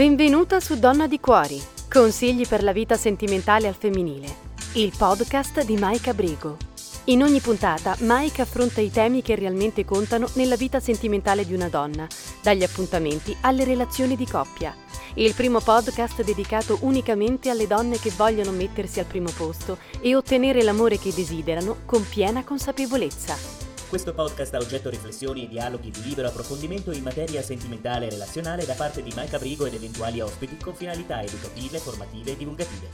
Benvenuta su Donna di Cuori, consigli per la vita sentimentale al femminile, il podcast di Maika Brigo. In ogni puntata Maika affronta i temi che realmente contano nella vita sentimentale di una donna, dagli appuntamenti alle relazioni di coppia. Il primo podcast dedicato unicamente alle donne che vogliono mettersi al primo posto e ottenere l'amore che desiderano con piena consapevolezza. Questo podcast ha oggetto riflessioni e dialoghi di libero approfondimento in materia sentimentale e relazionale da parte di Mike Abrigo ed eventuali ospiti con finalità educative, formative e divulgative.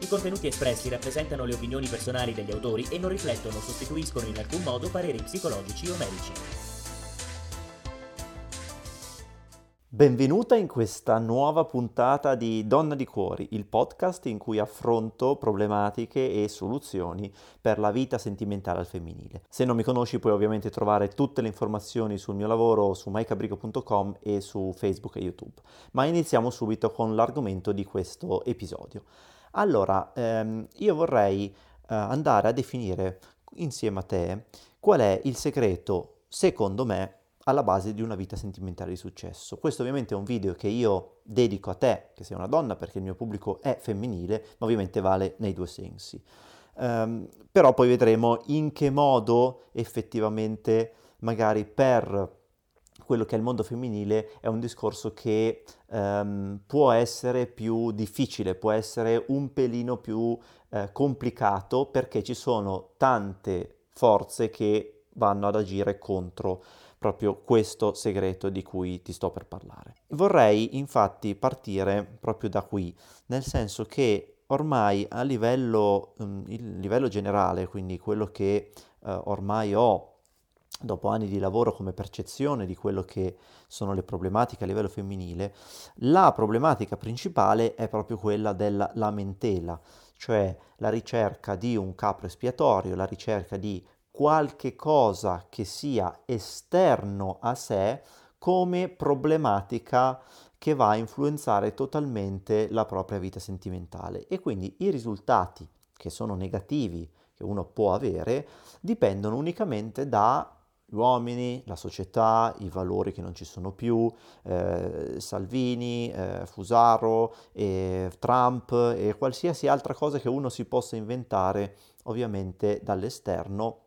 I contenuti espressi rappresentano le opinioni personali degli autori e non riflettono o sostituiscono in alcun modo pareri psicologici o medici. Benvenuta in questa nuova puntata di Donna di Cuori, il podcast in cui affronto problematiche e soluzioni per la vita sentimentale al femminile. Se non mi conosci puoi ovviamente trovare tutte le informazioni sul mio lavoro su maicabrico.com e su Facebook e YouTube. Ma iniziamo subito con l'argomento di questo episodio. Allora, ehm, io vorrei eh, andare a definire insieme a te qual è il segreto, secondo me, alla base di una vita sentimentale di successo. Questo ovviamente è un video che io dedico a te, che sei una donna, perché il mio pubblico è femminile, ma ovviamente vale nei due sensi. Um, però poi vedremo in che modo effettivamente magari per quello che è il mondo femminile è un discorso che um, può essere più difficile, può essere un pelino più eh, complicato perché ci sono tante forze che vanno ad agire contro proprio questo segreto di cui ti sto per parlare. Vorrei infatti partire proprio da qui, nel senso che ormai a livello, um, il livello generale, quindi quello che uh, ormai ho dopo anni di lavoro come percezione di quello che sono le problematiche a livello femminile, la problematica principale è proprio quella della lamentela, cioè la ricerca di un capro espiatorio, la ricerca di qualche cosa che sia esterno a sé come problematica che va a influenzare totalmente la propria vita sentimentale. E quindi i risultati che sono negativi che uno può avere dipendono unicamente da gli uomini, la società, i valori che non ci sono più, eh, Salvini, eh, Fusaro, eh, Trump e qualsiasi altra cosa che uno si possa inventare ovviamente dall'esterno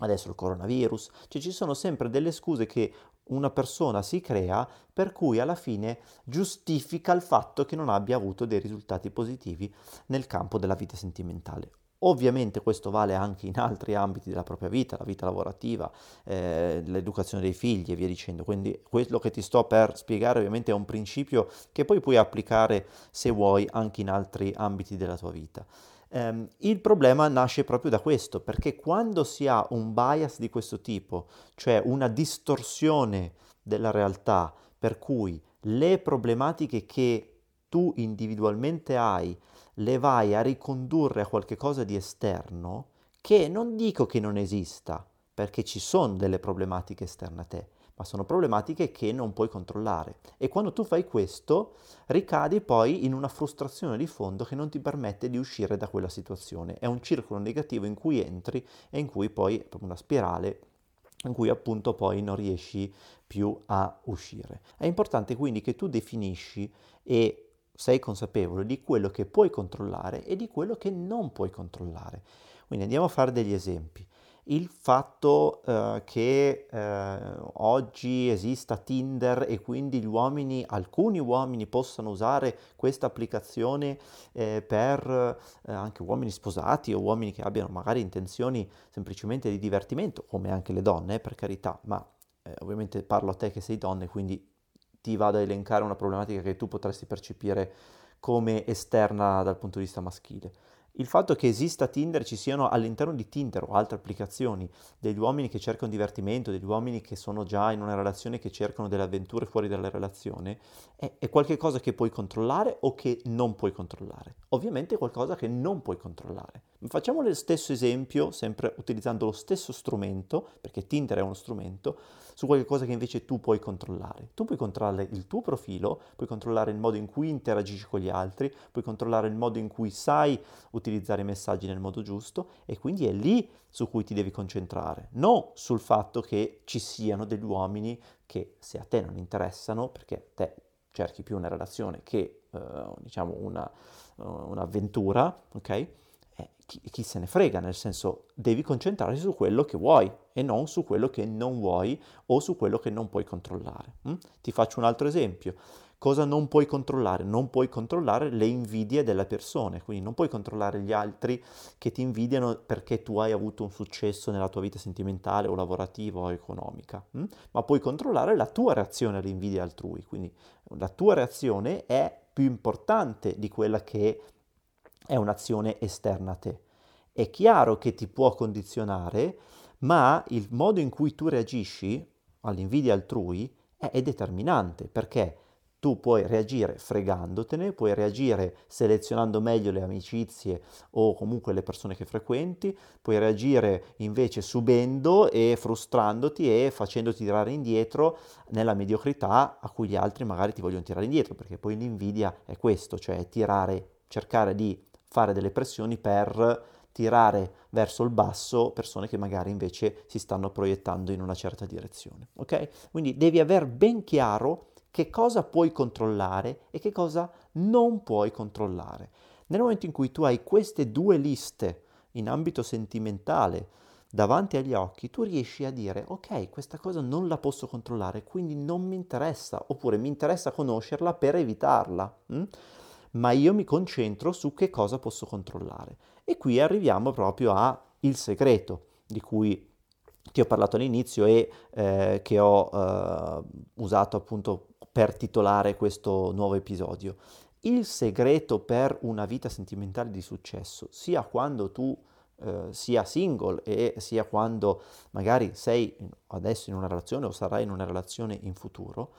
adesso il coronavirus, cioè ci sono sempre delle scuse che una persona si crea per cui alla fine giustifica il fatto che non abbia avuto dei risultati positivi nel campo della vita sentimentale. Ovviamente questo vale anche in altri ambiti della propria vita, la vita lavorativa, eh, l'educazione dei figli e via dicendo. Quindi quello che ti sto per spiegare ovviamente è un principio che poi puoi applicare se vuoi anche in altri ambiti della tua vita. Um, il problema nasce proprio da questo, perché quando si ha un bias di questo tipo, cioè una distorsione della realtà, per cui le problematiche che tu individualmente hai le vai a ricondurre a qualcosa di esterno, che non dico che non esista, perché ci sono delle problematiche esterne a te, ma sono problematiche che non puoi controllare. E quando tu fai questo, ricadi poi in una frustrazione di fondo che non ti permette di uscire da quella situazione. È un circolo negativo in cui entri e in cui poi è una spirale in cui appunto poi non riesci più a uscire. È importante quindi che tu definisci e sei consapevole di quello che puoi controllare e di quello che non puoi controllare. Quindi andiamo a fare degli esempi il fatto eh, che eh, oggi esista Tinder e quindi uomini, alcuni uomini possano usare questa applicazione eh, per eh, anche uomini sposati o uomini che abbiano magari intenzioni semplicemente di divertimento, come anche le donne, eh, per carità, ma eh, ovviamente parlo a te che sei donna e quindi ti vado a elencare una problematica che tu potresti percepire come esterna dal punto di vista maschile il fatto che esista Tinder, ci siano all'interno di Tinder o altre applicazioni degli uomini che cercano divertimento, degli uomini che sono già in una relazione che cercano delle avventure fuori dalla relazione, è, è qualcosa che puoi controllare o che non puoi controllare. Ovviamente è qualcosa che non puoi controllare. Facciamo lo stesso esempio, sempre utilizzando lo stesso strumento, perché Tinder è uno strumento, su qualcosa che invece tu puoi controllare. Tu puoi controllare il tuo profilo, puoi controllare il modo in cui interagisci con gli altri, puoi controllare il modo in cui sai utilizzare i messaggi nel modo giusto e quindi è lì su cui ti devi concentrare, non sul fatto che ci siano degli uomini che se a te non interessano, perché te cerchi più una relazione che eh, diciamo una, un'avventura, ok? Eh, chi, chi, se ne frega, nel senso devi concentrarti su quello che vuoi e non su quello che non vuoi o su quello che non puoi controllare. Hm? Ti faccio un altro esempio. Cosa non puoi controllare? Non puoi controllare le invidie delle persone, quindi non puoi controllare gli altri che ti invidiano perché tu hai avuto un successo nella tua vita sentimentale o lavorativa o economica, hm? ma puoi controllare la tua reazione all'invidia altrui, quindi la tua reazione è più importante di quella che è un'azione esterna a te. È chiaro che ti può condizionare, ma il modo in cui tu reagisci all'invidia altrui è, è determinante perché tu puoi reagire fregandotene, puoi reagire selezionando meglio le amicizie o comunque le persone che frequenti, puoi reagire invece subendo e frustrandoti e facendoti tirare indietro nella mediocrità a cui gli altri magari ti vogliono tirare indietro, perché poi l'invidia è questo, cioè tirare, cercare di fare delle pressioni per tirare verso il basso persone che magari invece si stanno proiettando in una certa direzione. Ok? Quindi devi aver ben chiaro che cosa puoi controllare e che cosa non puoi controllare. Nel momento in cui tu hai queste due liste in ambito sentimentale davanti agli occhi, tu riesci a dire ok, questa cosa non la posso controllare, quindi non mi interessa, oppure mi interessa conoscerla per evitarla, hm? Ma io mi concentro su che cosa posso controllare. E qui arriviamo proprio al segreto di cui ti ho parlato all'inizio e eh, che ho eh, usato appunto per titolare questo nuovo episodio. Il segreto per una vita sentimentale di successo, sia quando tu eh, sia single e sia quando magari sei adesso in una relazione o sarai in una relazione in futuro,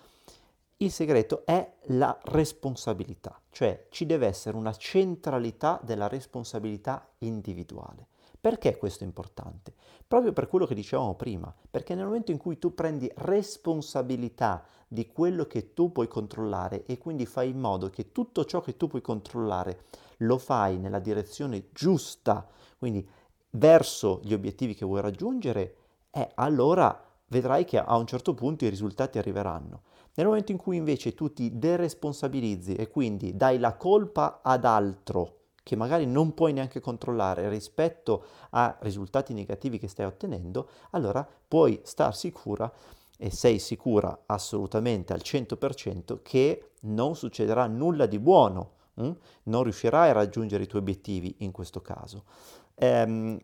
il segreto è la responsabilità, cioè ci deve essere una centralità della responsabilità individuale. Perché questo è importante? Proprio per quello che dicevamo prima, perché nel momento in cui tu prendi responsabilità di quello che tu puoi controllare e quindi fai in modo che tutto ciò che tu puoi controllare lo fai nella direzione giusta, quindi verso gli obiettivi che vuoi raggiungere, eh, allora vedrai che a un certo punto i risultati arriveranno. Nel momento in cui invece tu ti deresponsabilizzi e quindi dai la colpa ad altro, che magari non puoi neanche controllare rispetto a risultati negativi che stai ottenendo, allora puoi star sicura e sei sicura assolutamente al 100% che non succederà nulla di buono, hm? non riuscirai a raggiungere i tuoi obiettivi in questo caso. Ehm,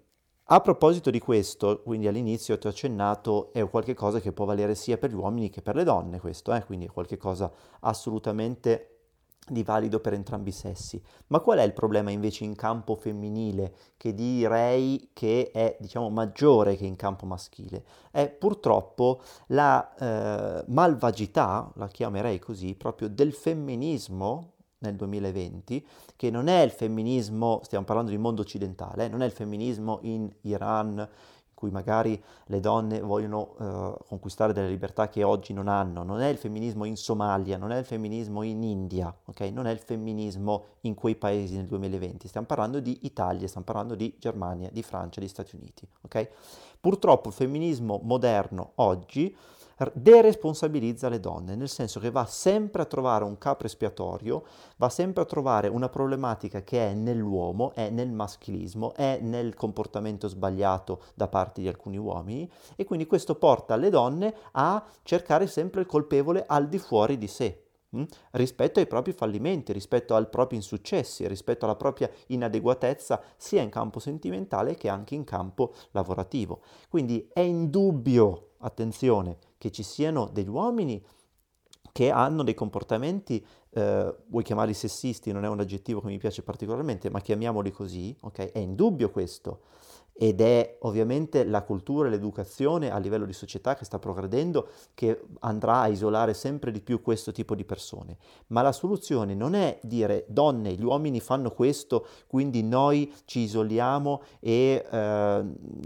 a proposito di questo, quindi all'inizio ti ho accennato, è qualcosa che può valere sia per gli uomini che per le donne, questo, eh? quindi è qualcosa assolutamente di valido per entrambi i sessi. Ma qual è il problema invece in campo femminile che direi che è diciamo maggiore che in campo maschile? È purtroppo la eh, malvagità, la chiamerei così, proprio del femminismo nel 2020, che non è il femminismo, stiamo parlando di mondo occidentale, eh, non è il femminismo in Iran, cui magari le donne vogliono uh, conquistare delle libertà che oggi non hanno, non è il femminismo in Somalia, non è il femminismo in India, okay? non è il femminismo in quei paesi nel 2020, stiamo parlando di Italia, stiamo parlando di Germania, di Francia, di Stati Uniti. Okay? Purtroppo il femminismo moderno oggi deresponsabilizza le donne, nel senso che va sempre a trovare un capo espiatorio, va sempre a trovare una problematica che è nell'uomo, è nel maschilismo, è nel comportamento sbagliato da parte di alcuni uomini e quindi questo porta le donne a cercare sempre il colpevole al di fuori di sé mm? rispetto ai propri fallimenti, rispetto ai propri insuccessi, rispetto alla propria inadeguatezza sia in campo sentimentale che anche in campo lavorativo. Quindi è indubbio, attenzione, che ci siano degli uomini che hanno dei comportamenti, eh, vuoi chiamarli sessisti, non è un aggettivo che mi piace particolarmente, ma chiamiamoli così, ok? È indubbio questo ed è ovviamente la cultura e l'educazione a livello di società che sta progredendo che andrà a isolare sempre di più questo tipo di persone. Ma la soluzione non è dire donne, gli uomini fanno questo, quindi noi ci isoliamo e eh,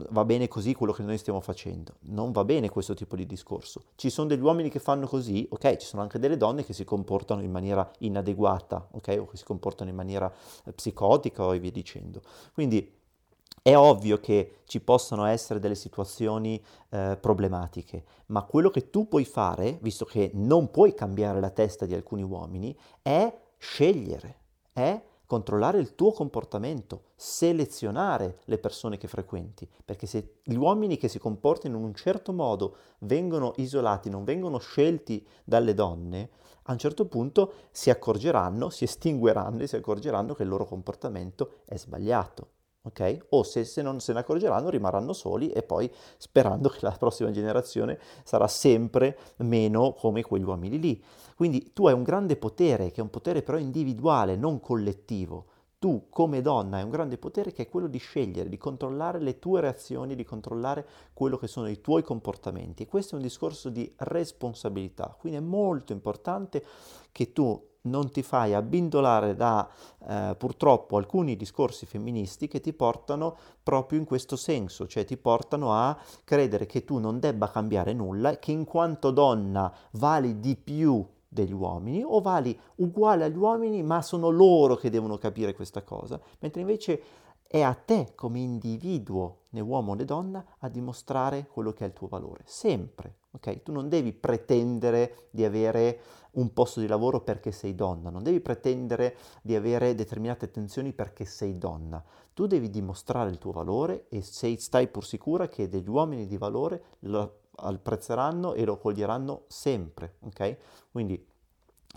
va bene così quello che noi stiamo facendo. Non va bene questo tipo di discorso. Ci sono degli uomini che fanno così, ok, ci sono anche delle donne che si comportano in maniera inadeguata, ok, o che si comportano in maniera psicotica o via dicendo. Quindi È ovvio che ci possono essere delle situazioni eh, problematiche, ma quello che tu puoi fare, visto che non puoi cambiare la testa di alcuni uomini, è scegliere, è controllare il tuo comportamento, selezionare le persone che frequenti, perché se gli uomini che si comportano in un certo modo vengono isolati, non vengono scelti dalle donne, a un certo punto si accorgeranno, si estingueranno e si accorgeranno che il loro comportamento è sbagliato ok? O se, se, non se ne accorgeranno rimarranno soli e poi sperando che la prossima generazione sarà sempre meno come quegli uomini lì. Quindi tu hai un grande potere, che è un potere però individuale, non collettivo. Tu come donna hai un grande potere che è quello di scegliere, di controllare le tue reazioni, di controllare quello che sono i tuoi comportamenti. E questo è un discorso di responsabilità. Quindi è molto importante che tu non ti fai abbindolare da eh, purtroppo alcuni discorsi femministi che ti portano proprio in questo senso, cioè ti portano a credere che tu non debba cambiare nulla, che in quanto donna vali di più degli uomini o vali uguale agli uomini, ma sono loro che devono capire questa cosa, mentre invece è a te come individuo, né uomo né donna, a dimostrare quello che è il tuo valore, sempre. ok? Tu non devi pretendere di avere un posto di lavoro perché sei donna, non devi pretendere di avere determinate attenzioni perché sei donna. Tu devi dimostrare il tuo valore e sei, stai pur sicura che degli uomini di valore lo apprezzeranno e lo coglieranno sempre, ok? Quindi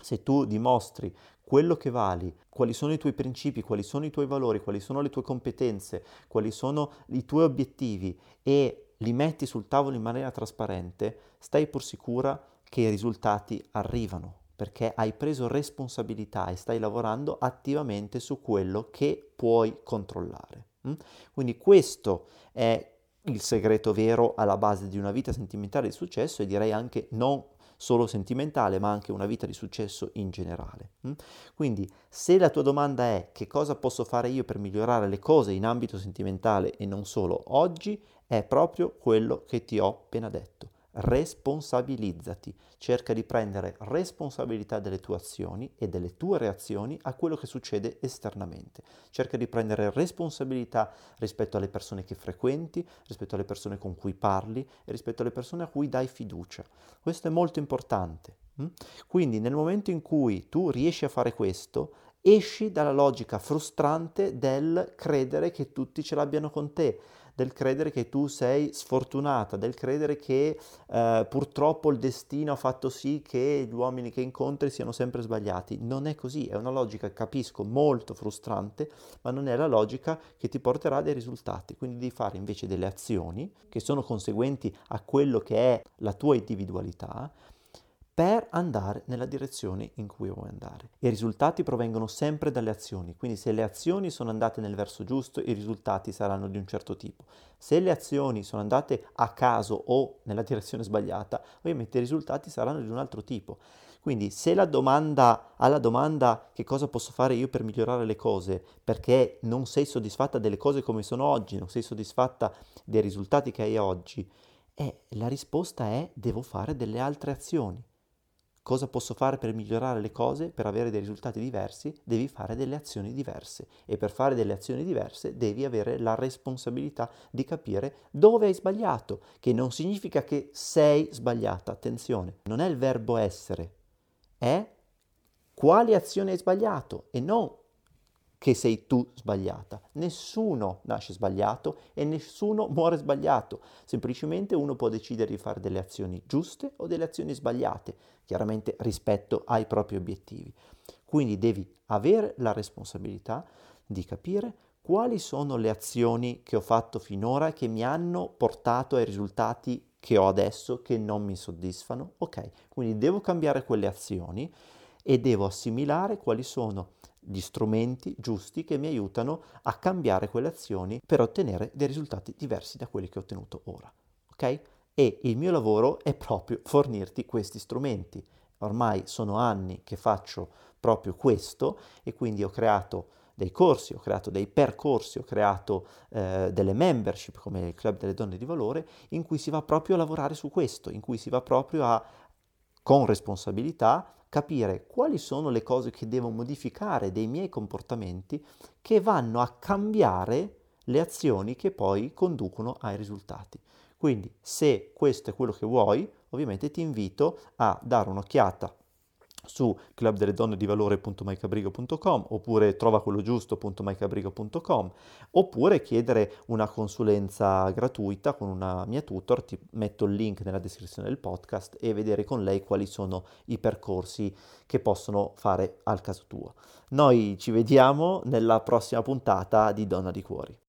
se tu dimostri quello che vali, quali sono i tuoi principi, quali sono i tuoi valori, quali sono le tue competenze, quali sono i tuoi obiettivi e li metti sul tavolo in maniera trasparente, stai pur sicura che i risultati arrivano, perché hai preso responsabilità e stai lavorando attivamente su quello che puoi controllare. Mm? Quindi questo è il segreto vero alla base di una vita sentimentale di successo e direi anche non solo sentimentale, ma anche una vita di successo in generale. Mm? Quindi, se la tua domanda è che cosa posso fare io per migliorare le cose in ambito sentimentale e non solo oggi, è proprio quello che ti ho appena detto responsabilizzati, cerca di prendere responsabilità delle tue azioni e delle tue reazioni a quello che succede esternamente. Cerca di prendere responsabilità rispetto alle persone che frequenti, rispetto alle persone con cui parli e rispetto alle persone a cui dai fiducia. Questo è molto importante. Hm? Quindi nel momento in cui tu riesci a fare questo, esci dalla logica frustrante del credere che tutti ce l'abbiano con te del credere che tu sei sfortunata, del credere che eh, purtroppo il destino ha fatto sì che gli uomini che incontri siano sempre sbagliati. Non è così, è una logica, capisco, molto frustrante, ma non è la logica che ti porterà dei risultati. Quindi devi fare invece delle azioni che sono conseguenti a quello che è la tua individualità per andare nella direzione in cui vuoi andare. I risultati provengono sempre dalle azioni, quindi se le azioni sono andate nel verso giusto, i risultati saranno di un certo tipo. Se le azioni sono andate a caso o nella direzione sbagliata, ovviamente i risultati saranno di un altro tipo. Quindi se la domanda, alla domanda che cosa posso fare io per migliorare le cose, perché non sei soddisfatta delle cose come sono oggi, non sei soddisfatta dei risultati che hai oggi, eh, la risposta è devo fare delle altre azioni cosa posso fare per migliorare le cose, per avere dei risultati diversi, devi fare delle azioni diverse. E per fare delle azioni diverse devi avere la responsabilità di capire dove hai sbagliato, che non significa che sei sbagliata, attenzione, non è il verbo essere, è quali azioni hai sbagliato e non che sei tu sbagliata. Nessuno nasce sbagliato e nessuno muore sbagliato. Semplicemente uno può decidere di fare delle azioni giuste o delle azioni sbagliate, chiaramente rispetto ai propri obiettivi. Quindi devi avere la responsabilità di capire quali sono le azioni che ho fatto finora che mi hanno portato ai risultati che ho adesso che non mi soddisfano. Ok, quindi devo cambiare quelle azioni e devo assimilare quali sono gli strumenti giusti che mi aiutano a cambiare quelle azioni per ottenere dei risultati diversi da quelli che ho ottenuto ora. Ok? E il mio lavoro è proprio fornirti questi strumenti. Ormai sono anni che faccio proprio questo e quindi ho creato dei corsi, ho creato dei percorsi, ho creato eh, delle membership come il Club delle Donne di Valore in cui si va proprio a lavorare su questo, in cui si va proprio a, con responsabilità, capire quali sono le cose che devo modificare dei miei comportamenti che vanno a cambiare le azioni che poi conducono ai risultati. Quindi se questo è quello che vuoi, ovviamente ti invito a dare un'occhiata su clubdelledonne oppure trovaquellogiusto.mycabrigo.com oppure chiedere una consulenza gratuita con una mia tutor, ti metto il link nella descrizione del podcast e vedere con lei quali sono i percorsi che possono fare al caso tuo. Noi ci vediamo nella prossima puntata di Donna di Cuori.